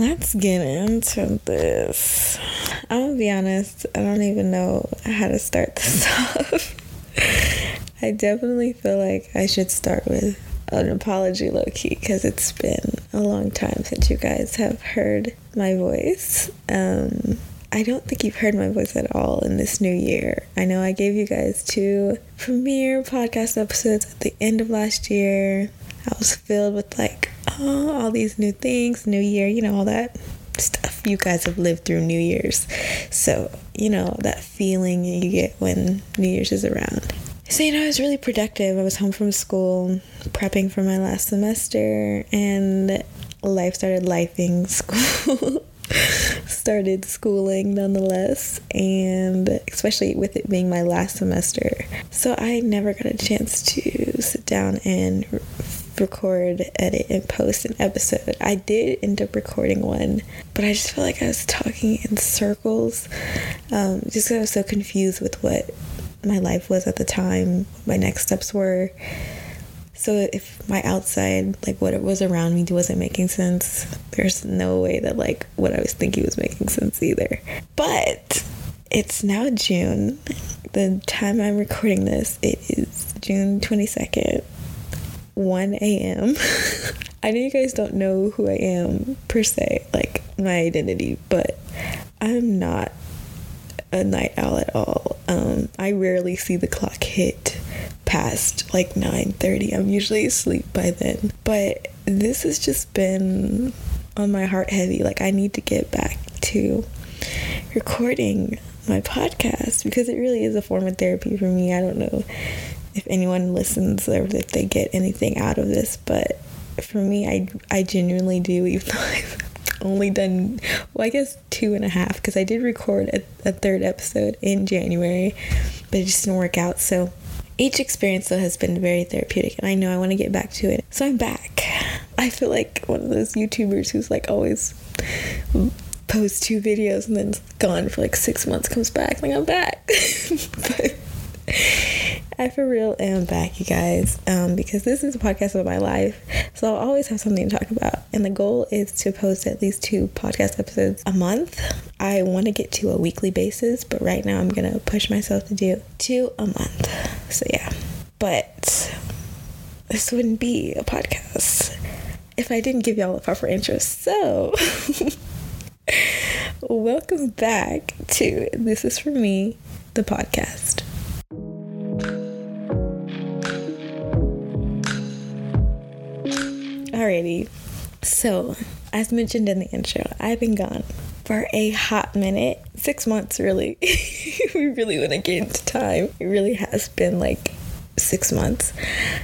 let's get into this. I'm gonna be honest, I don't even know how to start this off. I definitely feel like I should start with an apology low key because it's been a long time since you guys have heard my voice. Um, I don't think you've heard my voice at all in this new year. I know I gave you guys two premiere podcast episodes at the end of last year. I was filled with like, oh, all these new things, new year, you know, all that stuff you guys have lived through New Year's. So, you know, that feeling you get when New Year's is around. So, you know, I was really productive. I was home from school, prepping for my last semester, and life started lifing school. started schooling nonetheless, and especially with it being my last semester. So I never got a chance to sit down and record, edit, and post an episode. I did end up recording one, but I just felt like I was talking in circles um, just because I was so confused with what my life was at the time, what my next steps were. So if my outside, like what it was around me, wasn't making sense, there's no way that like what I was thinking was making sense either. But it's now June. The time I'm recording this, it is June 22nd, 1 a.m. I know you guys don't know who I am per se, like my identity, but I'm not a night owl at all. Um, I rarely see the clock hit past like 9:30. I'm usually asleep by then. But this has just been on my heart heavy. Like I need to get back to recording my podcast because it really is a form of therapy for me. I don't know if anyone listens or if they get anything out of this, but for me, I I genuinely do. Even though I've only done, well, I guess two and a half because I did record a, a third episode in January, but it just didn't work out. So each experience though has been very therapeutic and I know I want to get back to it. So I'm back. I feel like one of those YouTubers who's like always posts two videos and then gone for like six months, comes back, like I'm back. but I for real am back, you guys, um, because this is a podcast about my life. So I'll always have something to talk about. And the goal is to post at least two podcast episodes a month. I want to get to a weekly basis, but right now I'm going to push myself to do two a month. So yeah. But this wouldn't be a podcast if I didn't give y'all a proper intro. So. Welcome back to This Is For Me, the podcast. Alrighty. So, as mentioned in the intro, I've been gone for a hot minute. Six months, really. we really want to time. It really has been like six months.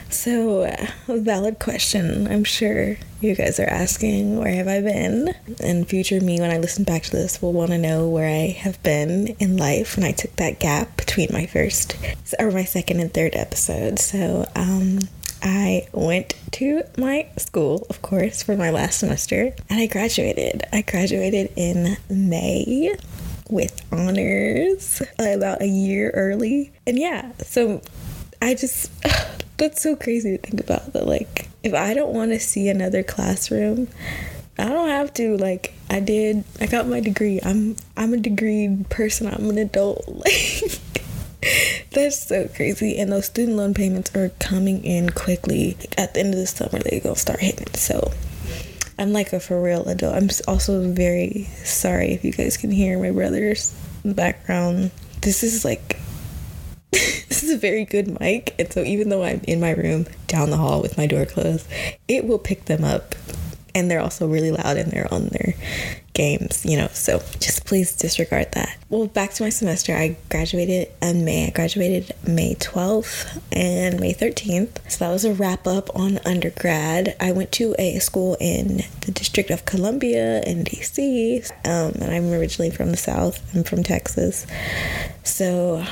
So, a valid question. I'm sure you guys are asking, where have I been? And future me, when I listen back to this, will want to know where I have been in life when I took that gap between my first or my second and third episode. So, um, I went to my school, of course, for my last semester, and I graduated. I graduated in May with honors uh, about a year early. And yeah, so I just, that's so crazy to think about that. Like, if I don't want to see another classroom, I don't have to. Like, I did, I got my degree. I'm, I'm a degree person. I'm an adult. Like, that's so crazy. And those student loan payments are coming in quickly. Like at the end of the summer, they're gonna start hitting. So I'm like a for real adult. I'm also very sorry if you guys can hear my brother's background. This is like this is a very good mic, and so even though I'm in my room down the hall with my door closed, it will pick them up. And they're also really loud and they're on their games, you know, so just please disregard that. Well, back to my semester, I graduated in May. I graduated May 12th and May 13th. So that was a wrap up on undergrad. I went to a school in the District of Columbia in DC, um, and I'm originally from the South. I'm from Texas. So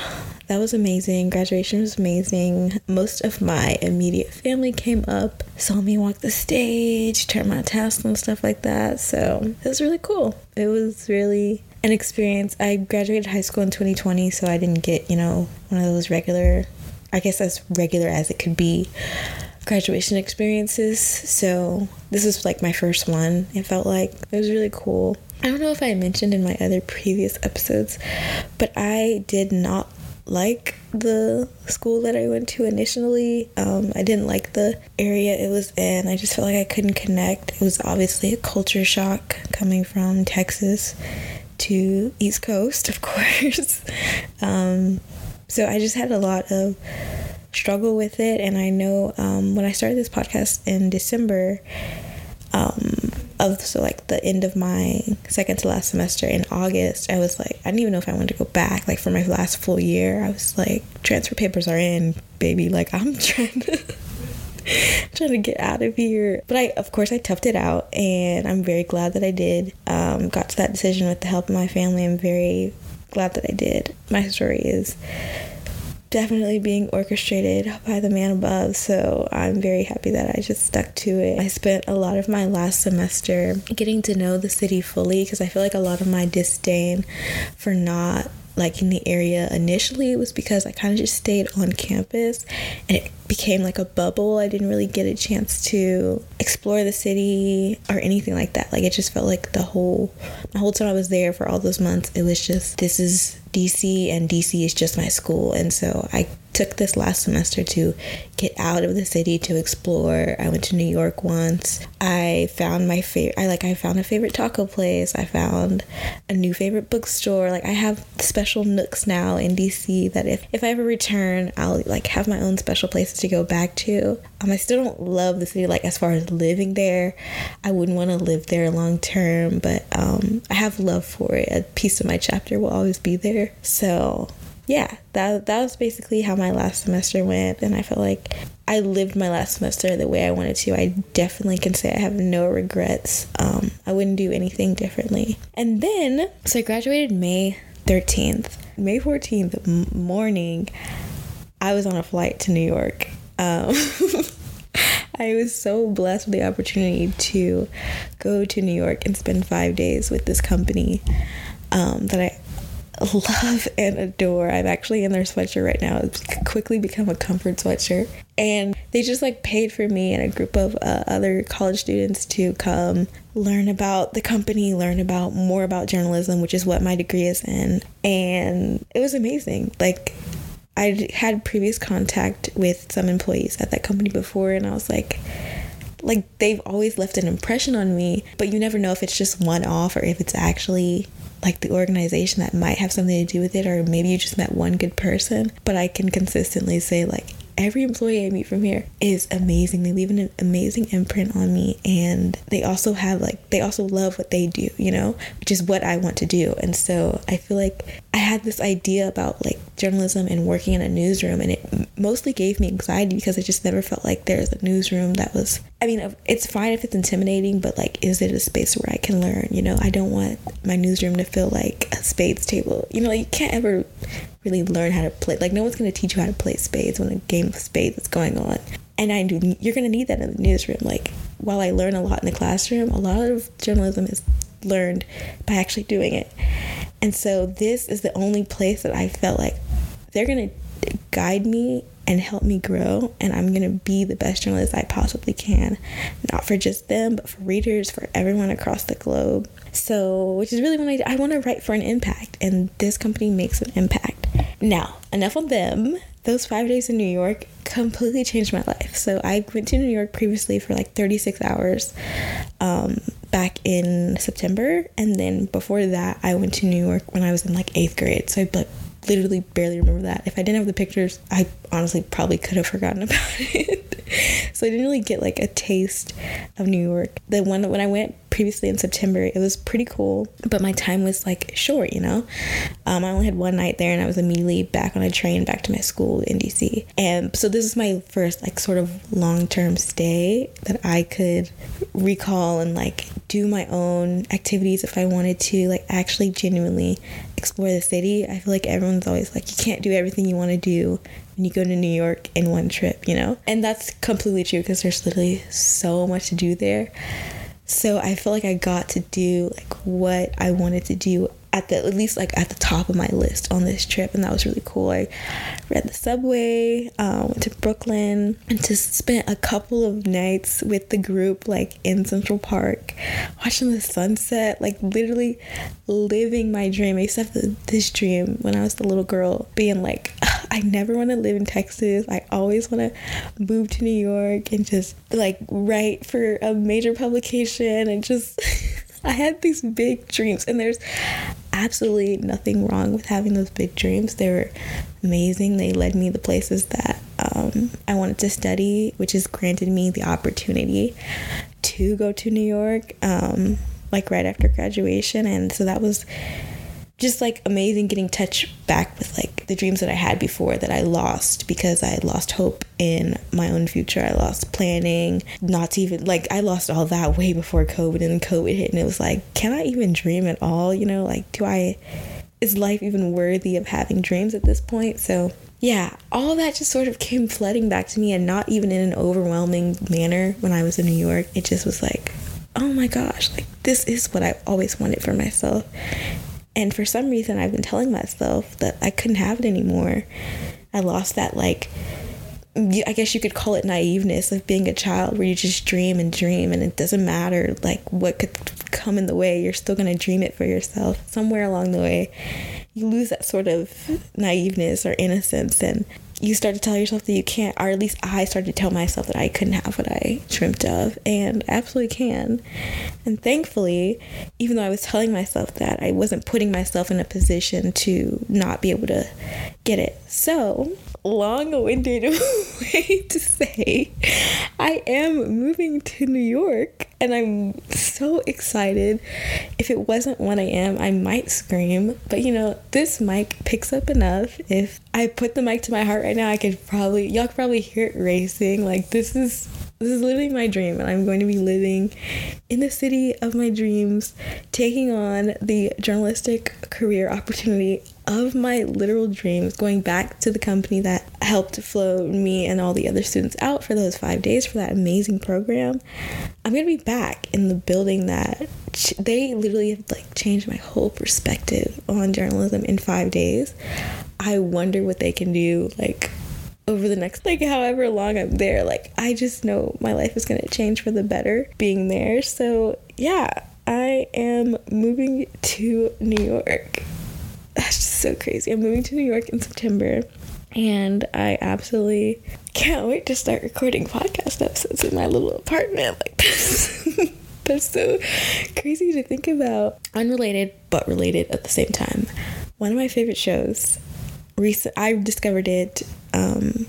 that was amazing. Graduation was amazing. Most of my immediate family came up, saw me walk the stage, turn my tassel and stuff like that. So it was really cool. It was really an experience. I graduated high school in 2020, so I didn't get, you know, one of those regular, I guess as regular as it could be, graduation experiences. So this was like my first one. It felt like it was really cool. I don't know if I mentioned in my other previous episodes, but I did not like the school that I went to initially. Um, I didn't like the area it was in. I just felt like I couldn't connect. It was obviously a culture shock coming from Texas to East Coast, of course. um, so I just had a lot of struggle with it. And I know um, when I started this podcast in December, um, of so like the end of my second to last semester in August, I was like, I didn't even know if I wanted to go back. Like for my last full year, I was like, transfer papers are in, baby. Like I'm trying to. trying to get out of here but i of course i toughed it out and i'm very glad that i did um, got to that decision with the help of my family i'm very glad that i did my story is definitely being orchestrated by the man above. So I'm very happy that I just stuck to it. I spent a lot of my last semester getting to know the city fully because I feel like a lot of my disdain for not like in the area initially was because I kind of just stayed on campus and it became like a bubble. I didn't really get a chance to explore the city or anything like that. Like it just felt like the whole my whole time I was there for all those months, it was just this is DC and DC is just my school. And so I took this last semester to get out of the city to explore. I went to New York once. I found my favorite I like I found a favorite taco place. I found a new favorite bookstore. Like I have special nooks now in DC that if if I ever return, I'll like have my own special places to go back to. Um I still don't love the city like as far as living there. I wouldn't want to live there long term, but um I have love for it. A piece of my chapter will always be there. So yeah, that that was basically how my last semester went, and I felt like I lived my last semester the way I wanted to. I definitely can say I have no regrets. Um, I wouldn't do anything differently. And then, so I graduated May thirteenth. May fourteenth morning, I was on a flight to New York. Um, I was so blessed with the opportunity to go to New York and spend five days with this company um, that I love and adore. I'm actually in their sweatshirt right now. It's quickly become a comfort sweatshirt. And they just like paid for me and a group of uh, other college students to come learn about the company, learn about more about journalism, which is what my degree is in. And it was amazing. Like, I had previous contact with some employees at that company before, and I was like, like they've always left an impression on me, but you never know if it's just one off or if it's actually like the organization that might have something to do with it, or maybe you just met one good person. But I can consistently say, like, every employee I meet from here is amazing. They leave an amazing imprint on me and they also have like they also love what they do, you know, which is what I want to do. And so I feel like I had this idea about like journalism and working in a newsroom and it mostly gave me anxiety because I just never felt like there's a newsroom that was I mean, it's fine if it's intimidating, but like, is it a space where I can learn? You know, I don't want my newsroom to feel like a spades table. You know, you can't ever really learn how to play. Like, no one's going to teach you how to play spades when a game of spades is going on. And I do, you're going to need that in the newsroom. Like, while I learn a lot in the classroom, a lot of journalism is learned by actually doing it. And so, this is the only place that I felt like they're going to guide me and help me grow. And I'm going to be the best journalist I possibly can, not for just them, but for readers, for everyone across the globe. So, which is really what I, I want to write for an impact, and this company makes an impact. Now, enough on them. Those five days in New York completely changed my life. So, I went to New York previously for like 36 hours um, back in September. And then before that, I went to New York when I was in like eighth grade. So, I literally barely remember that. If I didn't have the pictures, I honestly probably could have forgotten about it. so I didn't really get like a taste of New York. The one when I went previously in September, it was pretty cool, but my time was like short, you know? Um, I only had one night there and I was immediately back on a train back to my school in DC. And so this is my first like sort of long term stay that I could recall and like do my own activities if I wanted to, like actually genuinely explore the city. I feel like everyone's always like, you can't do everything you want to do when you go to New York in one trip, you know? And that's completely true because there's literally so much to do there. So I feel like I got to do like what I wanted to do at the at least like at the top of my list on this trip and that was really cool. I read the subway uh, went to brooklyn and just spent a couple of nights with the group like in central park watching the sunset like literally living my dream. To have this dream when i was the little girl being like i never want to live in texas. I always want to move to new york and just like write for a major publication and just I had these big dreams, and there's absolutely nothing wrong with having those big dreams. They were amazing. They led me to places that um, I wanted to study, which has granted me the opportunity to go to New York, um, like right after graduation. And so that was just like amazing getting touch back with like the dreams that I had before that I lost because I lost hope in my own future. I lost planning, not even like I lost all that way before COVID and COVID hit and it was like, can I even dream at all? You know, like do I is life even worthy of having dreams at this point? So yeah, all that just sort of came flooding back to me and not even in an overwhelming manner when I was in New York. It just was like, oh my gosh, like this is what I always wanted for myself. And for some reason, I've been telling myself that I couldn't have it anymore. I lost that, like, I guess you could call it naiveness of being a child where you just dream and dream and it doesn't matter, like, what could come in the way. You're still going to dream it for yourself. Somewhere along the way, you lose that sort of naiveness or innocence and you start to tell yourself that you can't, or at least I started to tell myself that I couldn't have what I dreamt of, and I absolutely can. And thankfully, even though I was telling myself that, I wasn't putting myself in a position to not be able to get it. So, long-winded way to say I am moving to New York and I'm so excited. If it wasn't 1 a.m., I might scream. But you know, this mic picks up enough. If I put the mic to my heart right now, I could probably, y'all could probably hear it racing. Like, this is this is literally my dream, and I'm going to be living in the city of my dreams, taking on the journalistic career opportunity of my literal dreams, going back to the company that helped flow me and all the other students out for those five days for that amazing program. I'm gonna be back in the building that ch- they literally have like changed my whole perspective on journalism in five days. I wonder what they can do like over the next like however long I'm there. Like I just know my life is gonna change for the better being there. So yeah, I am moving to New York. That's just so crazy. I'm moving to New York in September and I absolutely can't wait to start recording podcast episodes in my little apartment like this. That's so crazy to think about. Unrelated but related at the same time. One of my favorite shows recent I discovered it um,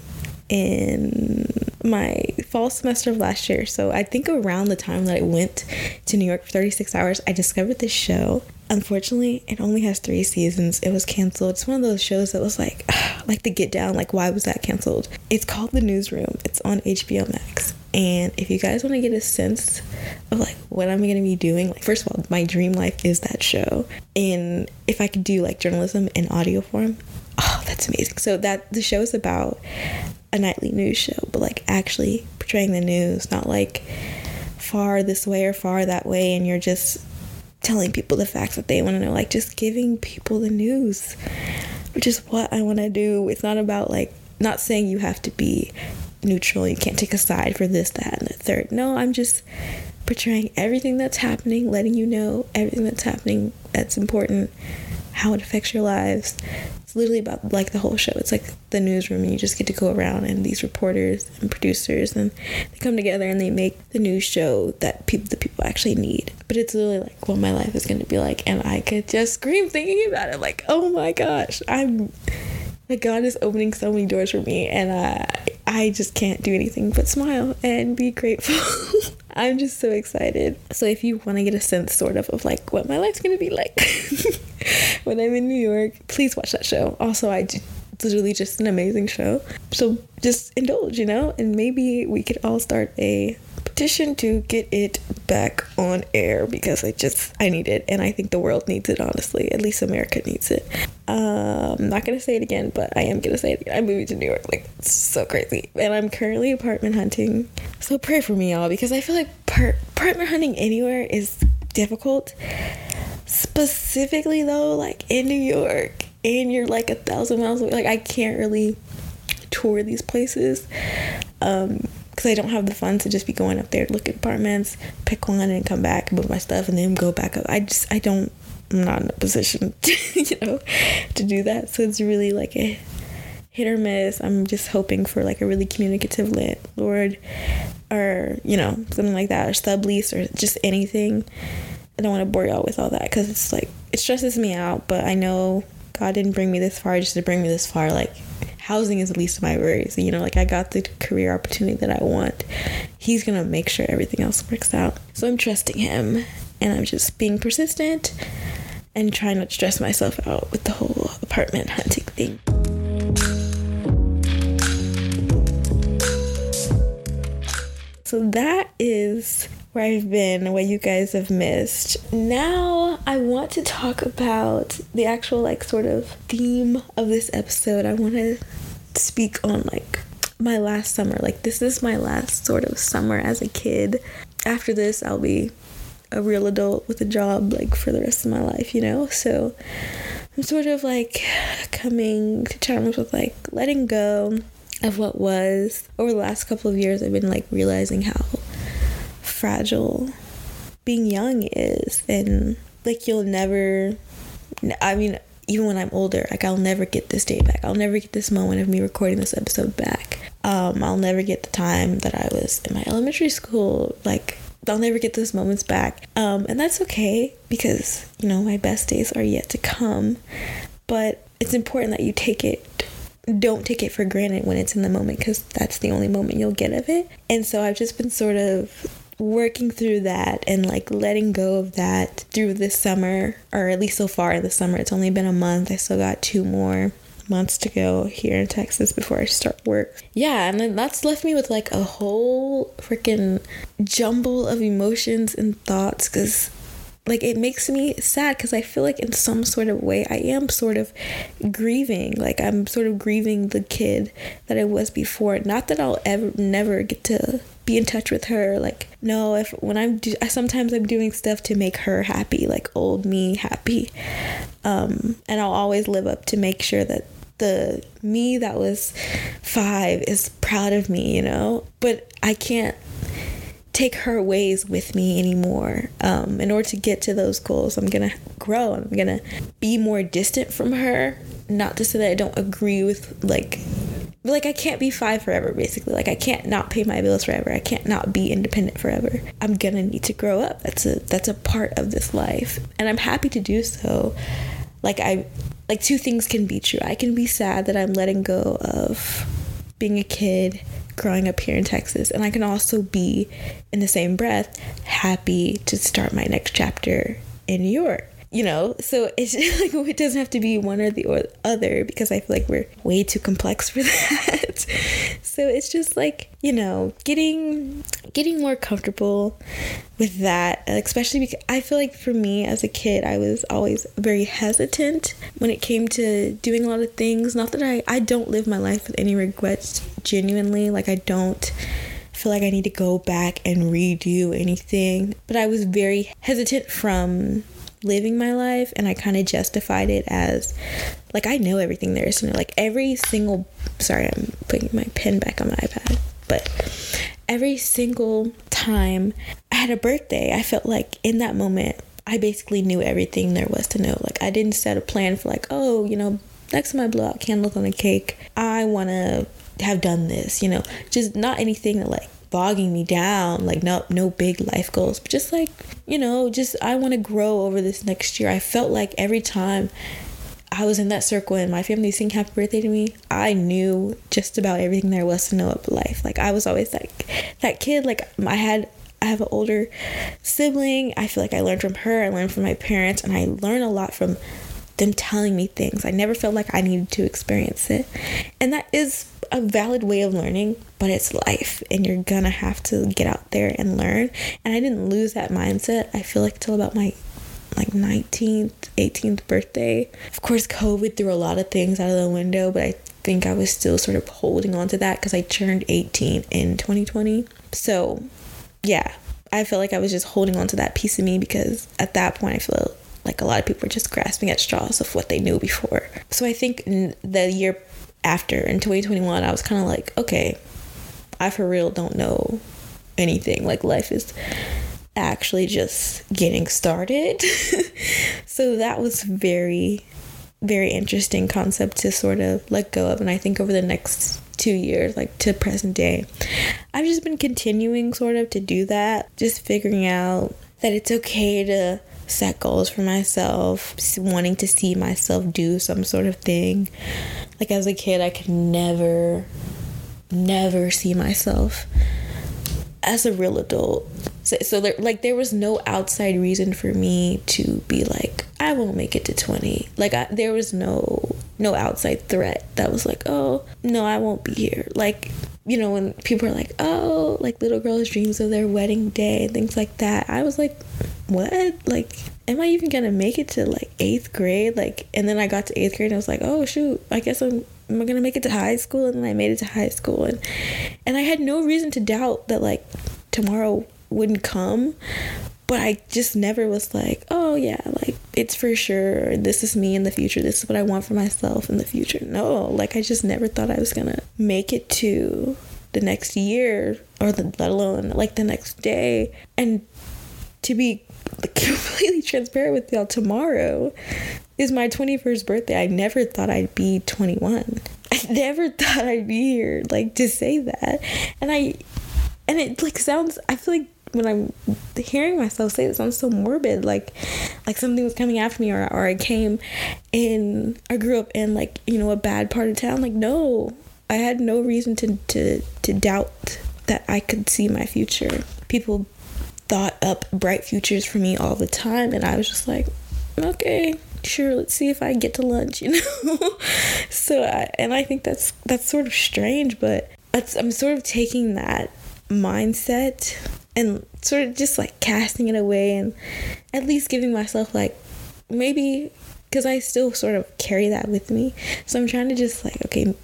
in my fall semester of last year. So I think around the time that I went to New York for 36 hours, I discovered this show. Unfortunately, it only has three seasons. It was canceled. It's one of those shows that was like, like the Get Down. Like, why was that canceled? It's called The Newsroom. It's on HBO Max. And if you guys want to get a sense of like what I'm gonna be doing, like first of all, my dream life is that show. And if I could do like journalism in audio form, oh, that's amazing. So that the show is about a nightly news show, but like actually portraying the news, not like far this way or far that way, and you're just telling people the facts that they want to know, like just giving people the news, which is what I want to do. It's not about like not saying you have to be neutral, you can't take a side for this, that, and the third. No, I'm just portraying everything that's happening, letting you know everything that's happening that's important, how it affects your lives, literally about like the whole show. It's like the newsroom, and you just get to go around, and these reporters and producers, and they come together and they make the news show that people the people actually need. But it's literally like what my life is going to be like, and I could just scream thinking about it. Like, oh my gosh, I'm like God is opening so many doors for me, and I I just can't do anything but smile and be grateful. I'm just so excited. So if you want to get a sense sort of of like what my life's going to be like when I'm in New York, please watch that show. Also, I it's literally just an amazing show. So just indulge, you know, and maybe we could all start a petition to get it back on air because I just I need it and I think the world needs it honestly. At least America needs it. Um, I'm not gonna say it again, but I am gonna say it again. I'm moving to New York, like so crazy, and I'm currently apartment hunting. So pray for me, y'all, because I feel like part- apartment hunting anywhere is difficult. specifically though, like in New York, and you're like a thousand miles away, like I can't really tour these places. Um, because I don't have the funds to just be going up there, look at apartments, pick one, and come back, move my stuff, and then go back up. I just I don't I'm not in a position, to, you know, to do that. So it's really like a hit or miss. I'm just hoping for like a really communicative landlord, or you know something like that, or sublease, or just anything. I don't want to bore y'all with all that because it's like it stresses me out. But I know God didn't bring me this far just to bring me this far. Like housing is the least of my worries. You know, like I got the career opportunity that I want. He's gonna make sure everything else works out. So I'm trusting him and I'm just being persistent and trying not to stress myself out with the whole apartment hunting thing. So that is where I've been, what you guys have missed. Now I want to talk about the actual like sort of theme of this episode. I want to speak on like my last summer. Like this is my last sort of summer as a kid. After this, I'll be a real adult with a job like for the rest of my life, you know? So I'm sort of like coming to terms with like letting go of what was. Over the last couple of years, I've been like realizing how fragile being young is and like you'll never I mean even when I'm older, like I'll never get this day back. I'll never get this moment of me recording this episode back. Um, I'll never get the time that I was in my elementary school. Like I'll never get those moments back. Um, and that's okay because, you know, my best days are yet to come. But it's important that you take it don't take it for granted when it's in the moment because that's the only moment you'll get of it. And so I've just been sort of working through that and like letting go of that through this summer, or at least so far in the summer. It's only been a month. I still got two more months to go here in Texas before I start work. Yeah, and then that's left me with like a whole freaking jumble of emotions and thoughts because like it makes me sad because I feel like in some sort of way I am sort of grieving. Like I'm sort of grieving the kid that I was before. Not that I'll ever never get to be in touch with her. Like no, if when I'm do, sometimes I'm doing stuff to make her happy, like old me happy. Um, and I'll always live up to make sure that the me that was five is proud of me, you know. But I can't take her ways with me anymore. Um, in order to get to those goals, I'm gonna grow. I'm gonna be more distant from her. Not to say that I don't agree with like like I can't be five forever basically. Like I can't not pay my bills forever. I can't not be independent forever. I'm gonna need to grow up. That's a that's a part of this life. And I'm happy to do so. Like I like two things can be true. I can be sad that I'm letting go of being a kid growing up here in Texas. And I can also be, in the same breath, happy to start my next chapter in New York. You know, so it's like it doesn't have to be one or the other because I feel like we're way too complex for that. so it's just like you know, getting getting more comfortable with that, especially because I feel like for me as a kid, I was always very hesitant when it came to doing a lot of things. Not that I I don't live my life with any regrets genuinely. Like I don't feel like I need to go back and redo anything. But I was very hesitant from living my life and I kind of justified it as like I know everything there is to know. Like every single sorry, I'm putting my pen back on my iPad. But every single time I had a birthday, I felt like in that moment I basically knew everything there was to know. Like I didn't set a plan for like, oh, you know, next time I blow out candles on a cake, I wanna have done this, you know, just not anything that like bogging me down, like no no big life goals, but just like, you know, just I want to grow over this next year. I felt like every time I was in that circle and my family sing happy birthday to me, I knew just about everything there was to know about life. Like I was always like that kid like I had I have an older sibling. I feel like I learned from her, I learned from my parents, and I learned a lot from them telling me things. I never felt like I needed to experience it. And that is a valid way of learning, but it's life and you're gonna have to get out there and learn. And I didn't lose that mindset, I feel like, till about my like 19th, 18th birthday. Of course, COVID threw a lot of things out of the window, but I think I was still sort of holding on to that because I turned 18 in 2020. So, yeah, I felt like I was just holding on to that piece of me because at that point I feel like a lot of people were just grasping at straws of what they knew before. So I think the year after in 2021, I was kind of like, okay, I for real don't know anything. Like life is actually just getting started. so that was very very interesting concept to sort of let go of and I think over the next 2 years like to present day I've just been continuing sort of to do that, just figuring out that it's okay to set goals for myself, wanting to see myself do some sort of thing. Like as a kid, I could never never see myself as a real adult. So, so there, like there was no outside reason for me to be like I won't make it to 20. Like I, there was no no outside threat that was like, "Oh, no, I won't be here." Like, you know, when people are like, "Oh, like little girls' dreams of their wedding day," things like that. I was like, "What? Like am I even to make it to like 8th grade?" Like and then I got to 8th grade and I was like, "Oh, shoot. I guess I'm am I gonna make it to high school? And then I made it to high school, and and I had no reason to doubt that like tomorrow wouldn't come, but I just never was like, oh yeah, like it's for sure. This is me in the future. This is what I want for myself in the future. No, like I just never thought I was gonna make it to the next year or the, let alone like the next day, and to be completely transparent with y'all tomorrow is my 21st birthday. I never thought I'd be 21. I never thought I'd be here like to say that. And I and it like sounds I feel like when I'm hearing myself say it sounds so morbid. Like like something was coming after me or or I came in I grew up in like you know a bad part of town. Like no I had no reason to to to doubt that I could see my future. People thought up bright futures for me all the time and I was just like okay sure let's see if i get to lunch you know? So I, and i think that's that's sort of strange but i'm sort of taking that mindset and sort of just like casting it away and at least giving myself like maybe because i still sort of carry that with me. So i'm trying to just like okay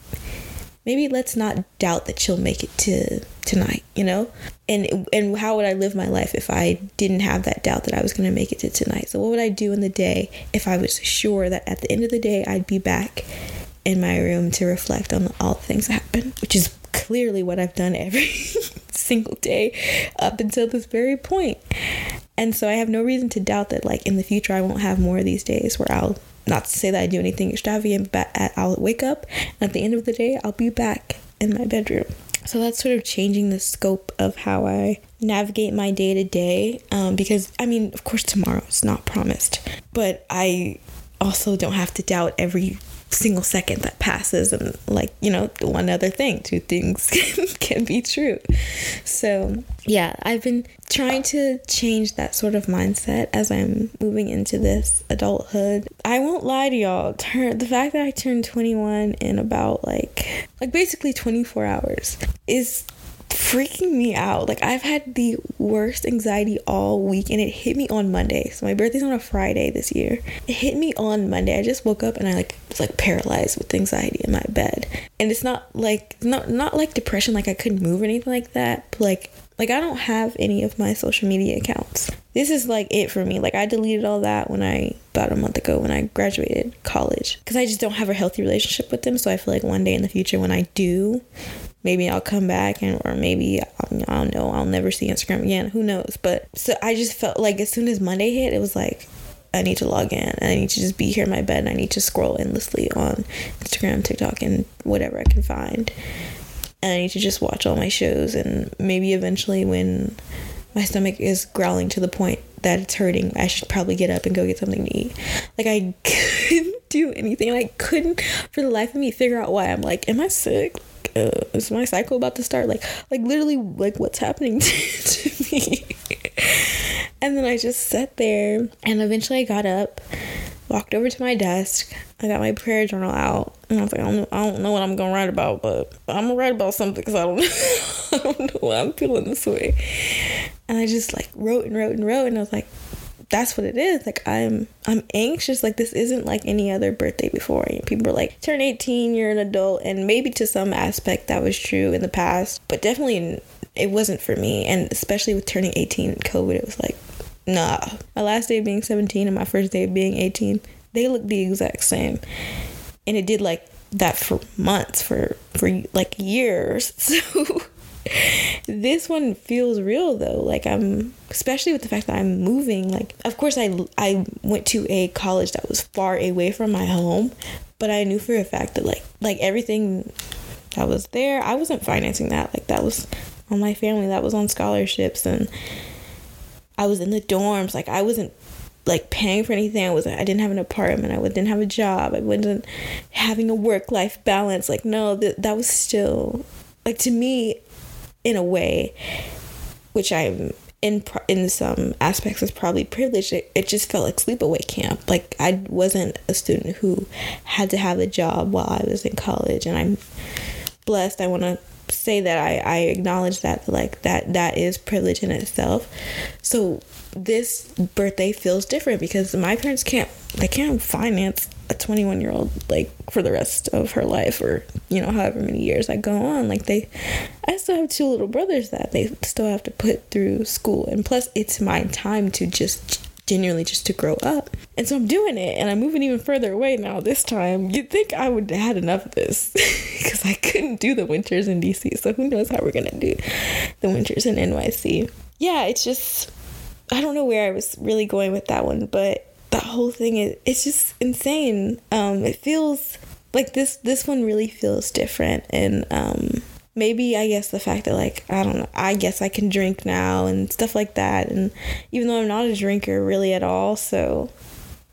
maybe let's not doubt that she'll make it to tonight you know? And and how would i live my life if i didn't have that doubt that i was going to make it to tonight? So what would i do in the day if i was sure that at the end of the day i'd be back in my room to reflect on all the things that happened which is clearly what i've done every single day up until this very point and so i have no reason to doubt that like in the future i won't have more of these days where i'll not to say that I do anything extravagant, but I'll wake up and at the end of the day, I'll be back in my bedroom. So that's sort of changing the scope of how I navigate my day to day. Um, because, I mean, of course, tomorrow is not promised, but I also don't have to doubt every single second that passes and like you know one other thing two things can, can be true. So yeah i've been trying to change that sort of mindset as i'm moving into this adulthood. I won't lie to y'all turn the fact that i turned 21 in about like like basically 24 hours is freaking me out. Like I've had the worst anxiety all week and it hit me on Monday. So my birthday's on a Friday this year. It hit me on Monday. I just woke up and I like was like paralyzed with anxiety in my bed. And it's not like not not like depression like I couldn't move or anything like that. But like like I don't have any of my social media accounts. This is like it for me. Like I deleted all that when I about a month ago when I graduated college because I just don't have a healthy relationship with them. So I feel like one day in the future when I do maybe I'll come back and or maybe um, I don't know I'll never see Instagram again. Who knows? But so I just felt like as soon as Monday hit it was like I need to log in. I need to just be here in my bed and I need to scroll endlessly on Instagram TikTok and whatever I can find. And I need to just watch all my shows and maybe eventually when my stomach is growling to the point that it's hurting I should probably get up and go get something to eat. Like I couldn't do anything. I couldn't for the life of me figure out why. I'm like am I sick uh, is my cycle about to start? Like like literally like what's happening to, to me? And then i just sat there and eventually i got up walked over to my desk. I got my prayer journal out and i was like i don't, I don't know what i'm gonna write about but i'm gonna write about something because I don't, I don't know why i'm feeling this way. And i just like wrote and wrote and wrote and i was like that's what it is. Like I'm I'm anxious. Like this isn't like any other birthday before. Know, people are like, turn 18, you're an adult, and maybe to some aspect that was true in the past, but definitely it wasn't for me. And especially with turning 18 COVID, it was like, nah. My last day of being 17 and my first day of being 18, they look the exact same. And it did like that for months, for for like years. So this one feels real though. Like I'm especially with the fact that I'm moving. Like of course I I went to a college that was far away from my home, but I knew for a fact that like like everything that was there, I wasn't financing that. Like that was on my family. That was on scholarships and I was in the dorms. Like I wasn't like paying for anything. I wasn't I didn't have an apartment. I didn't have a job. I wasn't having a work life balance. Like no, that that was still like to me in a way which I'm in in some aspects is probably privileged. It, it just felt like sleepaway camp. Like I wasn't a student who had to have a job while I was in college, and I'm blessed. I want to say that I, I acknowledge that like that that is privilege in itself so this birthday feels different because my parents can't they can't finance a 21 year old like for the rest of her life or you know however many years i go on like they i still have two little brothers that they still have to put through school and plus it's my time to just genuinely just to grow up. And so I'm doing it and I'm moving even further away now this time. You'd think I would have had enough of this because I couldn't do the winters in DC. So who knows how we're to do the winters in NYC. Yeah, it's just, I don't know where I was really going with that one, but that whole thing is, it's just insane. Um, it feels like this, this one really feels different. And, um, maybe I guess the fact that like I don't know, I guess I can drink now and stuff like that and even though I'm not a drinker really at all, so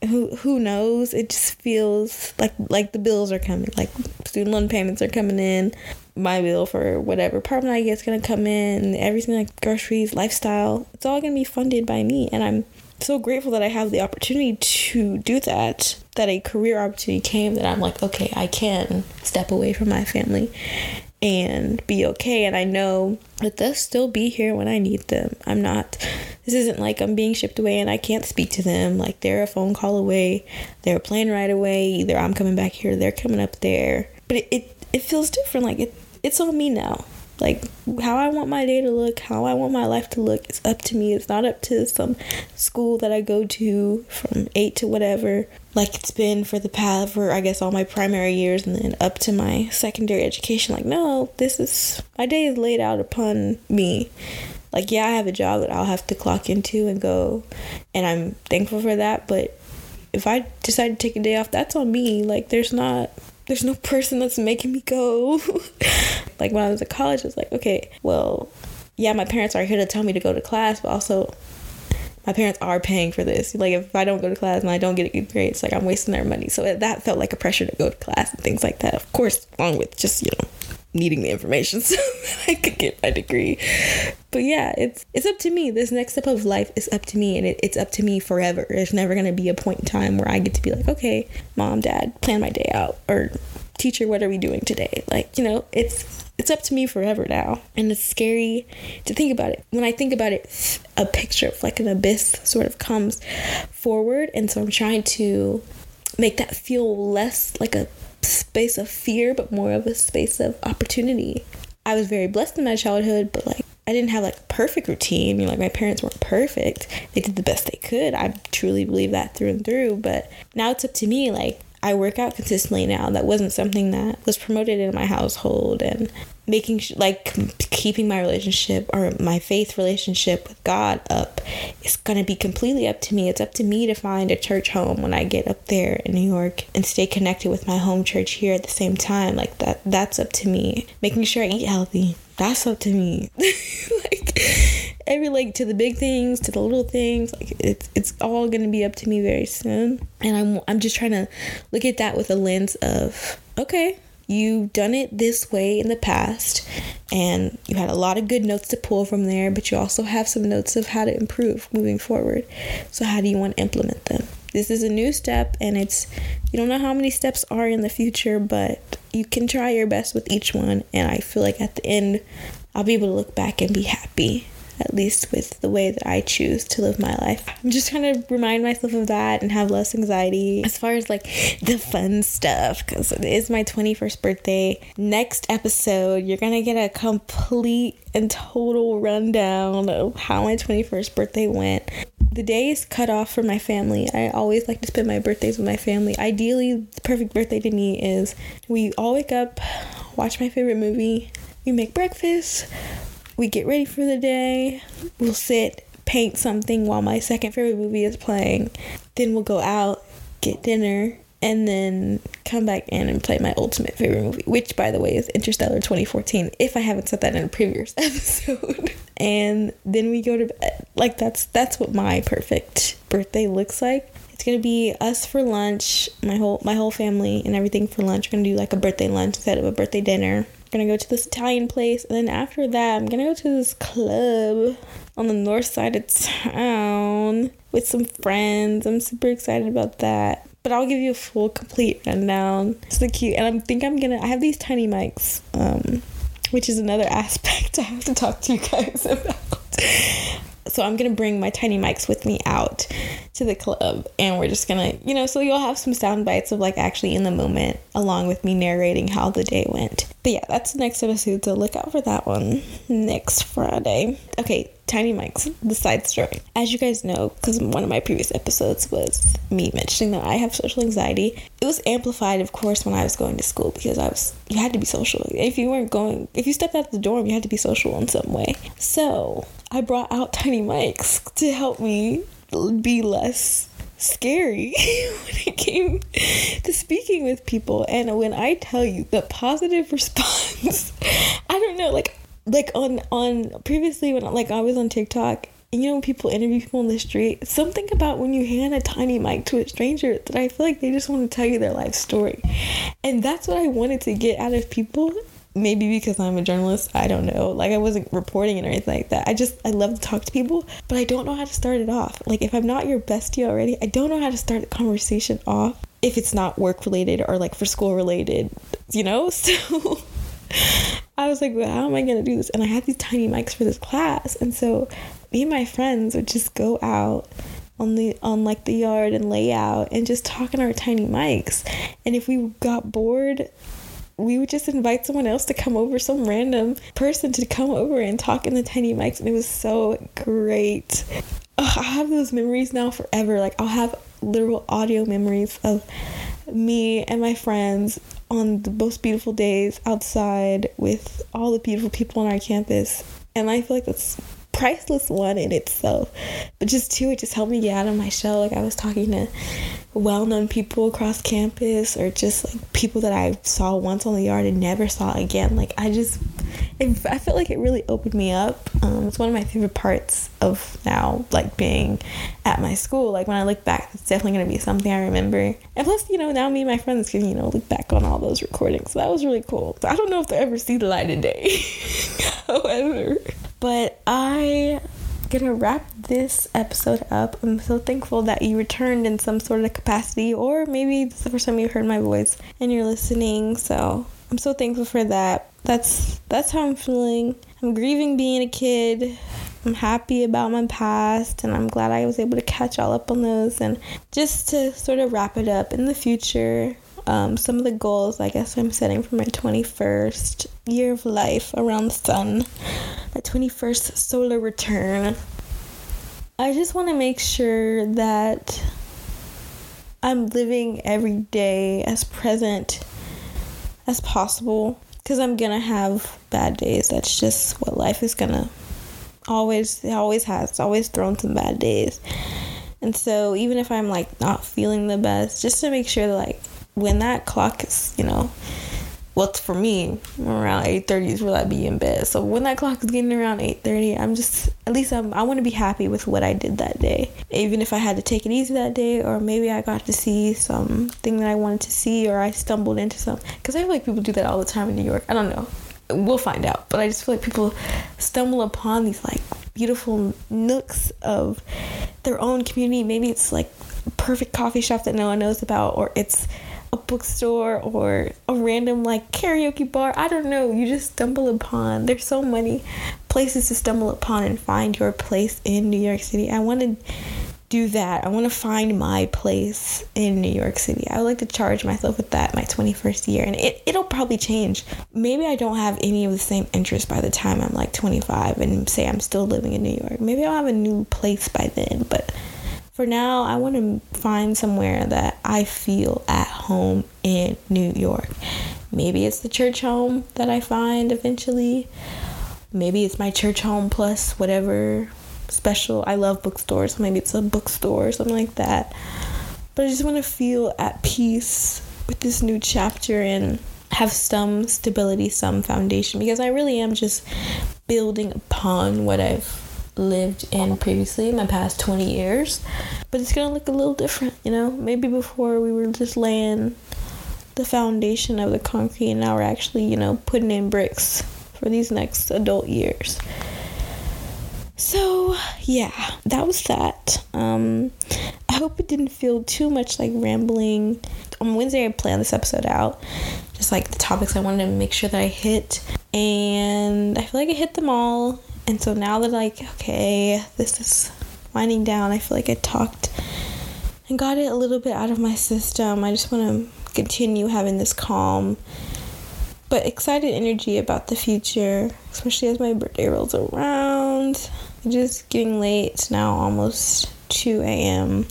who who knows? It just feels like like the bills are coming, like student loan payments are coming in, my bill for whatever apartment I get is gonna come in, everything like groceries, lifestyle, it's all gonna be funded by me and I'm so grateful that I have the opportunity to do that, that a career opportunity came that I'm like, okay, I can step away from my family and be okay. And I know that they'll still be here when I need them. I'm not, this isn't like I'm being shipped away and I can't speak to them. Like they're a phone call away, they're a plane ride away. Either I'm coming back here, they're coming up there. But it, it, it feels different. Like it, it's on me now. Like how I want my day to look, how I want my life to look, it's up to me. It's not up to some school that I go to from eight to whatever, like it's been for the past for I guess all my primary years and then up to my secondary education. Like, no, this is my day is laid out upon me. Like, yeah, I have a job that I'll have to clock into and go, and I'm thankful for that. But if I decide to take a day off, that's on me. Like, there's not there's no person that's making me go. like when I was at college, I was like, okay, well, yeah, my parents are here to tell me to go to class, but also my parents are paying for this. Like if I don't go to class and I don't get a good grade, it's like I'm wasting their money. So that felt like a pressure to go to class and things like that. Of course, along with just you know needing the information so that I could get my degree. But yeah, it's it's up to me. This next step of life is up to me, and it, it's up to me forever. There's never gonna be a point in time where I get to be like, okay, mom, dad, plan my day out, or teacher, what are we doing today? Like you know, it's it's up to me forever now. And it's scary to think about it. When I think about it, a picture of like an abyss sort of comes forward. And so I'm trying to make that feel less like a space of fear, but more of a space of opportunity. I was very blessed in my childhood, but like I didn't have like perfect routine. You know, like my parents weren't perfect. They did the best they could. I truly believe that through and through. But now it's up to me. Like I work out consistently now. That wasn't something that was promoted in my household, and making like keeping my relationship or my faith relationship with God up is going to be completely up to me. It's up to me to find a church home when I get up there in New York and stay connected with my home church here at the same time. Like that that's up to me. Making sure I eat healthy. That's up to me. like every like to the big things, to the little things, like it's it's all to be up to me very soon. And I'm I'm just trying to look at that with a lens of okay, you've done it this way in the past and you had a lot of good notes to pull from there, but you also have some notes of how to improve moving forward. So, how do you want to implement them? This is a new step, and it's you don't know how many steps are in the future, but you can try your best with each one. And I feel like at the end, I'll be able to look back and be happy at least with the way that I choose to live my life. I'm just trying to remind myself of that and have less anxiety as far as like the fun stuff because it is my 21st birthday. Next episode, you're gonna get a complete and total rundown of how my 21st birthday went the day is cut off for my family. I always like to spend my birthdays with my family. Ideally, the perfect birthday to me is we all wake up, watch my favorite movie, we make breakfast, we get ready for the day, we'll sit, paint something while my second favorite movie is playing. Then we'll go out, get dinner, and then come back in and play my ultimate favorite movie, which by the way is Interstellar 2014, if I haven't said that in a previous episode. and then we go to bed. Like that's that's what my perfect birthday looks like. It's gonna be us for lunch, my whole my whole family and everything for lunch. We're gonna do like a birthday lunch instead of a birthday dinner. Gonna go to this Italian place, and then after that, I'm gonna go to this club on the north side of town with some friends. I'm super excited about that but I'll give you a full complete rundown. It's the cute, and I think I'm gonna. I have these tiny mics, um, which is another aspect I have to talk to you guys about. So I'm gonna bring my tiny mics with me out to the club, and we're just gonna, you know, so you'll have some sound bites of like actually in the moment, along with me narrating how the day went. But yeah, that's the next episode, so look out for that one next Friday. Okay, Tiny mics The Side Story. As you guys know, because one of my previous episodes was me mentioning that I have social anxiety, it was amplified, of course, when I was going to school because I was, you had to be social. If you weren't going, if you stepped out of the dorm, you had to be social in some way. So I brought out Tiny mics to help me be less scary when it came to speaking with people and when i tell you the positive response i don't know like like on on previously when like I was on TikTok and you know people interview people on the street, something about when you hand a tiny mic to a stranger that I feel like they just want to tell you their life story. And that's what I wanted to get out of people. Maybe because I'm a journalist, I don't know. Like I wasn't reporting it or anything like that. I just I love to talk to people, but I don't know how to start it off. Like if I'm not your bestie already, I don't know how to start a conversation off if it's not work related or like for school related, you know? So I was like, well, how am I to do this? And I had these tiny mics for this class. And so me and my friends would just go out on the on like the yard and lay out and just talk in our tiny mics. And if we got bored, we would just invite someone else to come over, some random person to come over and talk in the tiny mics. And it was so great. I have those memories now forever. Like I'll have literal audio memories of me and my friends on the most beautiful days outside with all the beautiful people on our campus. And I feel like that's priceless one in itself. But just two, it just helped me get out of my shell. Like I was talking to well known people across campus or just like people that I saw once on the yard and never saw again. Like I just it, I felt like it really opened me up. Um, it's one of my favorite parts of now, like being at my school. Like when I look back, it's definitely to be something I remember. And plus, you know, now me and my friends can, you know, look back on all those recordings. So that was really cool. So I don't know if they'll ever see the light of day. However, but I gonna wrap this episode up. I'm so thankful that you returned in some sort of capacity, or maybe this is the first time you heard my voice and you're listening. So I'm so thankful for that. That's that's how I'm feeling. I'm grieving being a kid. I'm happy about my past and I'm glad I was able to catch all up on those and just to sort of wrap it up in the future. Um, some of the goals I guess I'm setting for my 21st year of life around the sun, my 21st solar return. I just want to make sure that I'm living every day as present as possible because I'm gonna have bad days. That's just what life is gonna always it always has. It's always thrown some bad days. And so even if I'm like not feeling the best, just to make sure that like when that clock is, you know, well for me around 8.30 is where i be in bed. So when that clock is getting around 8.30 i'm just at least I'm, i want to be happy with what i did that day. Even if i had to take it easy that day or maybe i got to see something that i wanted to see or i stumbled into some because i feel like people do that all the time in new york. I don't know. We'll find out. But i just feel like people stumble upon these like beautiful nooks of their own community. Maybe it's like perfect coffee shop that no one knows about or it's a bookstore or a random like karaoke bar. I don't know. You just stumble upon. There's so many places to stumble upon and find your place in New York City. I want to do that. I want to find my place in New York City. I would like to charge myself with that my 21st year. And it, it'll probably change. Maybe I don't have any of the same interests by the time I'm like 25 and say I'm still living in New York. Maybe I'll have a new place by then. But for now, I want to find somewhere that I feel at home in New York. Maybe it's the church home that I find eventually. Maybe it's my church home plus whatever special. I love bookstores. So maybe it's a bookstore or something like that. But I just want to feel at peace with this new chapter and have some stability, some foundation because I really am just building upon what I've lived in previously my past 20 years. But it's to look a little different, you know? Maybe before we were just laying the foundation of the concrete and now we're actually, you know, putting in bricks for these next adult years. So, yeah, that was that. Um, I hope it didn't feel too much like rambling. On Wednesday, I planned this episode out, just like the topics I wanted to make sure that I hit. And I feel like I hit them all. And so now that, like, okay, this is winding down, I feel like I talked and got it a little bit out of my system. I just want to continue having this calm but excited energy about the future, especially as my birthday rolls around. Just getting late. It's now almost 2 a.m.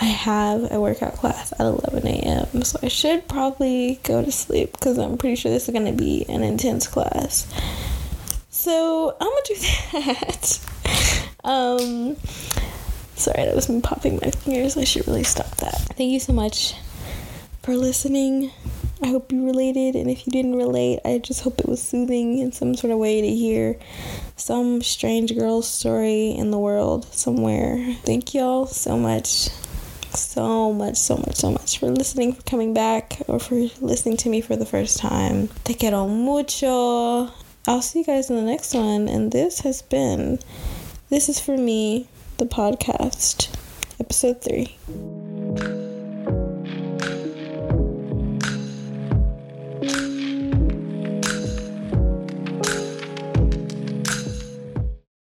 I have a workout class at 11 a.m. So I should probably go to sleep because I'm pretty sure this is going to be an intense class. So I'm to do that. um, sorry, that was me popping my fingers. I should really stop that. Thank you so much for listening. I hope you related, and if you didn't relate, I just hope it was soothing in some sort of way to hear some strange girl's story in the world somewhere. Thank y'all so much, so much, so much, so much for listening, for coming back, or for listening to me for the first time. Te quiero mucho. I'll see you guys in the next one, and this has been This is for Me, the podcast, episode three.